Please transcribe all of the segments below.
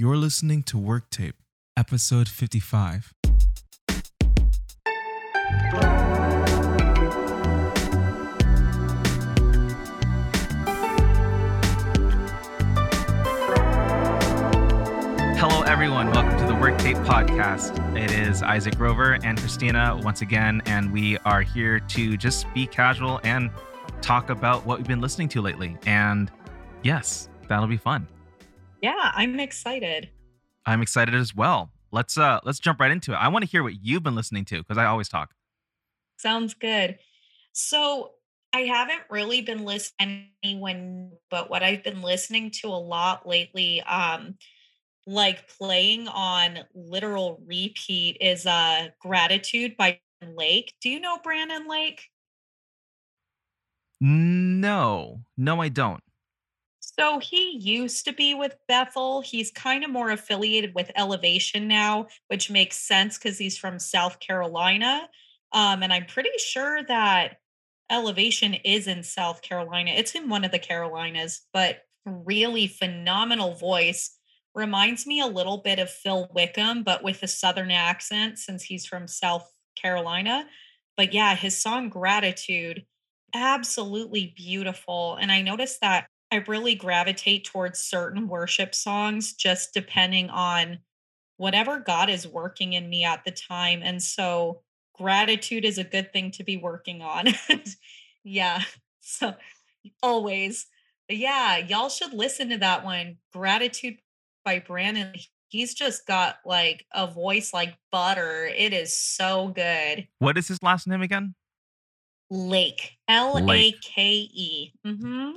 You're listening to Work Tape, episode 55. Hello, everyone. Welcome to the Work Tape Podcast. It is Isaac Rover and Christina once again, and we are here to just be casual and talk about what we've been listening to lately. And yes, that'll be fun. Yeah, I'm excited. I'm excited as well. Let's uh let's jump right into it. I want to hear what you've been listening to because I always talk. Sounds good. So I haven't really been listening to anyone, but what I've been listening to a lot lately, um, like playing on literal repeat is uh Gratitude by Lake. Do you know Brandon Lake? No, no, I don't. So he used to be with Bethel. He's kind of more affiliated with Elevation now, which makes sense because he's from South Carolina. Um, and I'm pretty sure that Elevation is in South Carolina. It's in one of the Carolinas, but really phenomenal voice. Reminds me a little bit of Phil Wickham, but with a Southern accent since he's from South Carolina. But yeah, his song Gratitude, absolutely beautiful. And I noticed that I really gravitate towards certain worship songs just depending on whatever God is working in me at the time. And so gratitude is a good thing to be working on. yeah. So always. But yeah, y'all should listen to that one. Gratitude by Brandon. He's just got like a voice like butter. It is so good. What is his last name again? Lake. L A K E. Mm-hmm.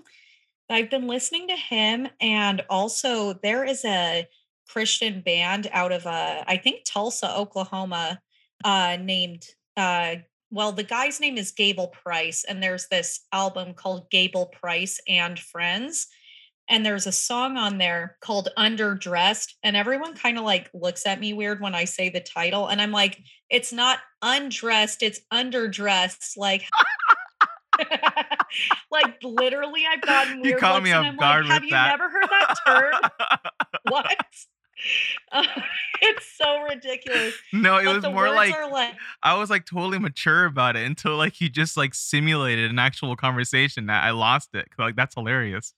I've been listening to him, and also there is a Christian band out of uh, I think Tulsa, Oklahoma, uh, named uh, well, the guy's name is Gable Price, and there's this album called Gable Price and Friends. And there's a song on there called Underdressed. And everyone kind of like looks at me weird when I say the title. And I'm like, it's not undressed, it's underdressed. Like, like literally, I've gotten weird. You caught me off like, guard Have with you that. never heard that term? what? Uh, it's so ridiculous. no, it But was more like like I was like totally mature about it until like you just like simulated an actual conversation. I I lost it. Like that's hilarious.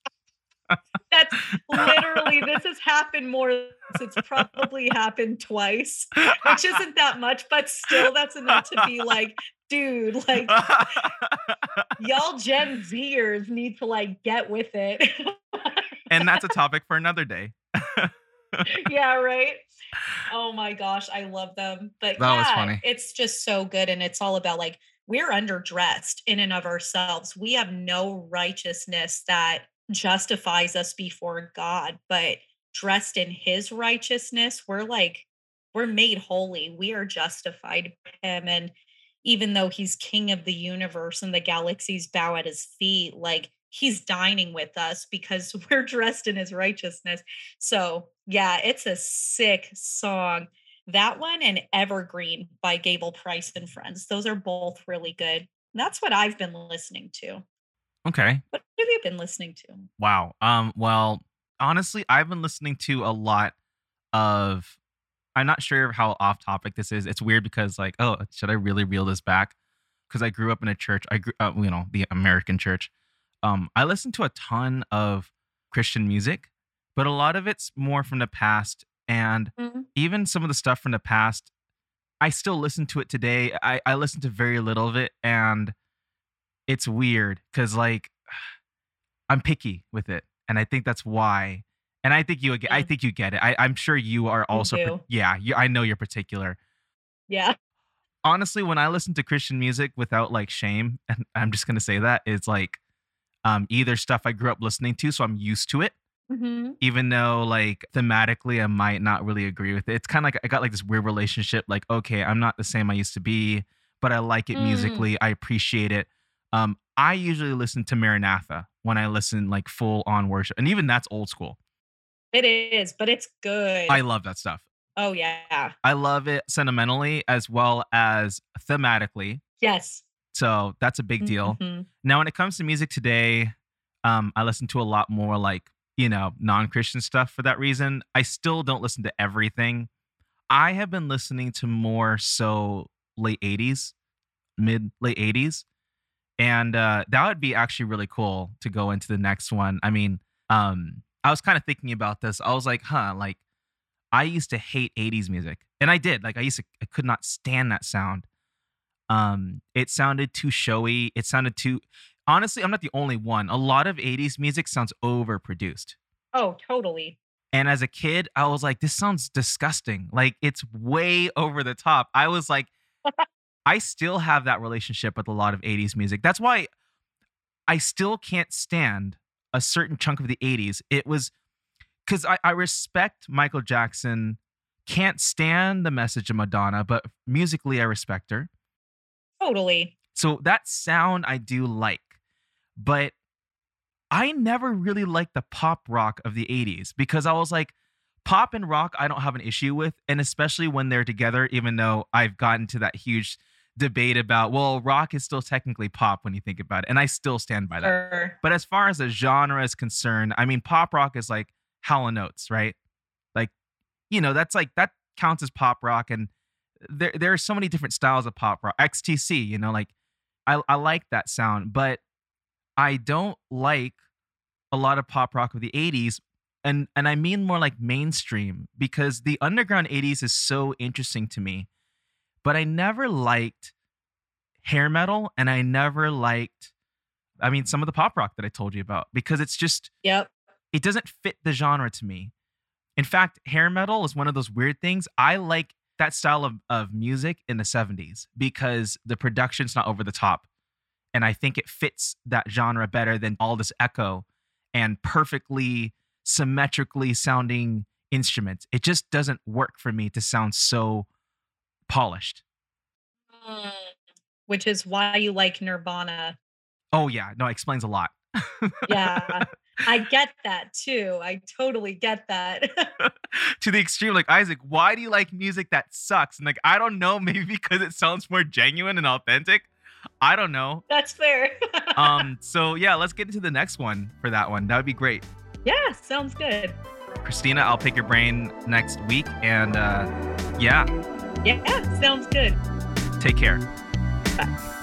that's literally this has happened more. It's probably happened twice, which isn't that much, but still, that's enough to be like, dude, like y'all Gen Zers need to like get with it. and that's a topic for another day. yeah, right. Oh my gosh, I love them. But That was yeah, funny. it's just so good. And it's all about like we're underdressed in and of ourselves. We have no righteousness that justifies us before God, but dressed in his righteousness, we're like, we're made holy. We are justified by him. And even though he's king of the universe and the galaxies bow at his feet, like he's dining with us because we're dressed in his righteousness. So, yeah, it's a sick song. That one and Evergreen by Gable Price and Friends. Those are both really good. That's what I've been listening to. Okay. What have you been listening to? Wow. Um. Well, honestly, I've been listening to a lot of. I'm not sure how off topic this is. It's weird because like, oh, should I really reel this back? Because I grew up in a church. I grew, uh, you know, the American church. Um, I listened to a ton of Christian music, but a lot of it's more from the past, and Mhm. even some of the stuff from the past, I still listen to it today. I I listen to very little of it, and it's weird because like I'm picky with it, and I think that's why. And I think you, get- I Mm. think you get it. I, I'm sure you are also, do. yeah. You, I know you're particular. Yeah. Honestly, when I listen to Christian music without like shame, and I'm just gonna say that it's like, um, either stuff I grew up listening to, so I'm used to it, hmm even though like thematically I might not really agree with it. It's kind of like I got like this weird relationship. Like, okay, I'm not the same I used to be, but I like it Mm. musically. I appreciate it. Um, I usually listen to Maranatha when I listen like full on worship, and even that's old school. It is, but it's good. I love that stuff. oh, yeah. I love it sentimentally as well as thematically. Yes. So that's a big deal. Mhm. Now, when it comes to music today, um, I listen to a lot more like you know, non Christian stuff for that reason. I still don't listen to everything. I have been listening to more so late 80s, mid late 80s. And uh, that would be actually really cool to go into the next one. I mean, um, I was kind of thinking about this. I was like, huh, like I used to hate 80s music. And I did. Like I used to I could not stand that sound. Um, it sounded too showy. It sounded too honestly, I'm not the only one. A lot of 80s music sounds overproduced. Oh, totally. And as a kid, I was like, this sounds disgusting. Like it's way over the top. I was like, I still have that relationship with a lot of 80s music. That's why I still can't stand a certain chunk of the 80s. It was because I, I respect Michael Jackson, can't stand the message of Madonna, but musically, I respect her. Totally. So that sound I do like, but I never really liked the pop rock of the 80s because I was like, pop and rock, I don't have an issue with. And especially when they're together, even though I've gotten to that huge debate about, well, rock is still technically pop when you think about it. And I still stand by that. Sure. But as far as a genre is concerned, I mean, pop rock is like Hall and Oates, right? Like, you know, that's like, that counts as pop rock. And there, there are so many different styles of pop rock. XTC, you know, like, I, I like that sound, but I don't like a lot of pop rock of the 80s and and I mean more like mainstream because the underground 80s is so interesting to me. But I never liked hair metal and I never liked I mean some of the pop rock that I told you about because it's just Yep. it doesn't fit the genre to me. In fact, hair metal is one of those weird things. I like that style of, of music in the 70s because the production's not over the top. And I think it fits that genre better than all this echo and perfectly symmetrically sounding instruments. It just doesn't work for me to sound so polished. Mm. Which is why you like Nirvana. Oh yeah, no, it explains a lot. Yeah. I get that too. I totally get that. to the extreme, like Isaac, why do you like music that sucks? And like, I don't know, maybe because it sounds more genuine and authentic. I don't know. That's fair. Um, so yeah, let's get into the next one for that one. That would be great. yeah, sounds good. Christina, I'll pick your brain next week. And uh, yeah, Yeah, sounds good. take care. Bye.